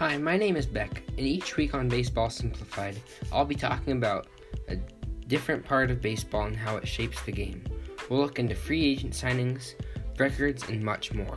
Hi, my name is Beck, and each week on Baseball Simplified, I'll be talking about a different part of baseball and how it shapes the game. We'll look into free agent signings, records, and much more.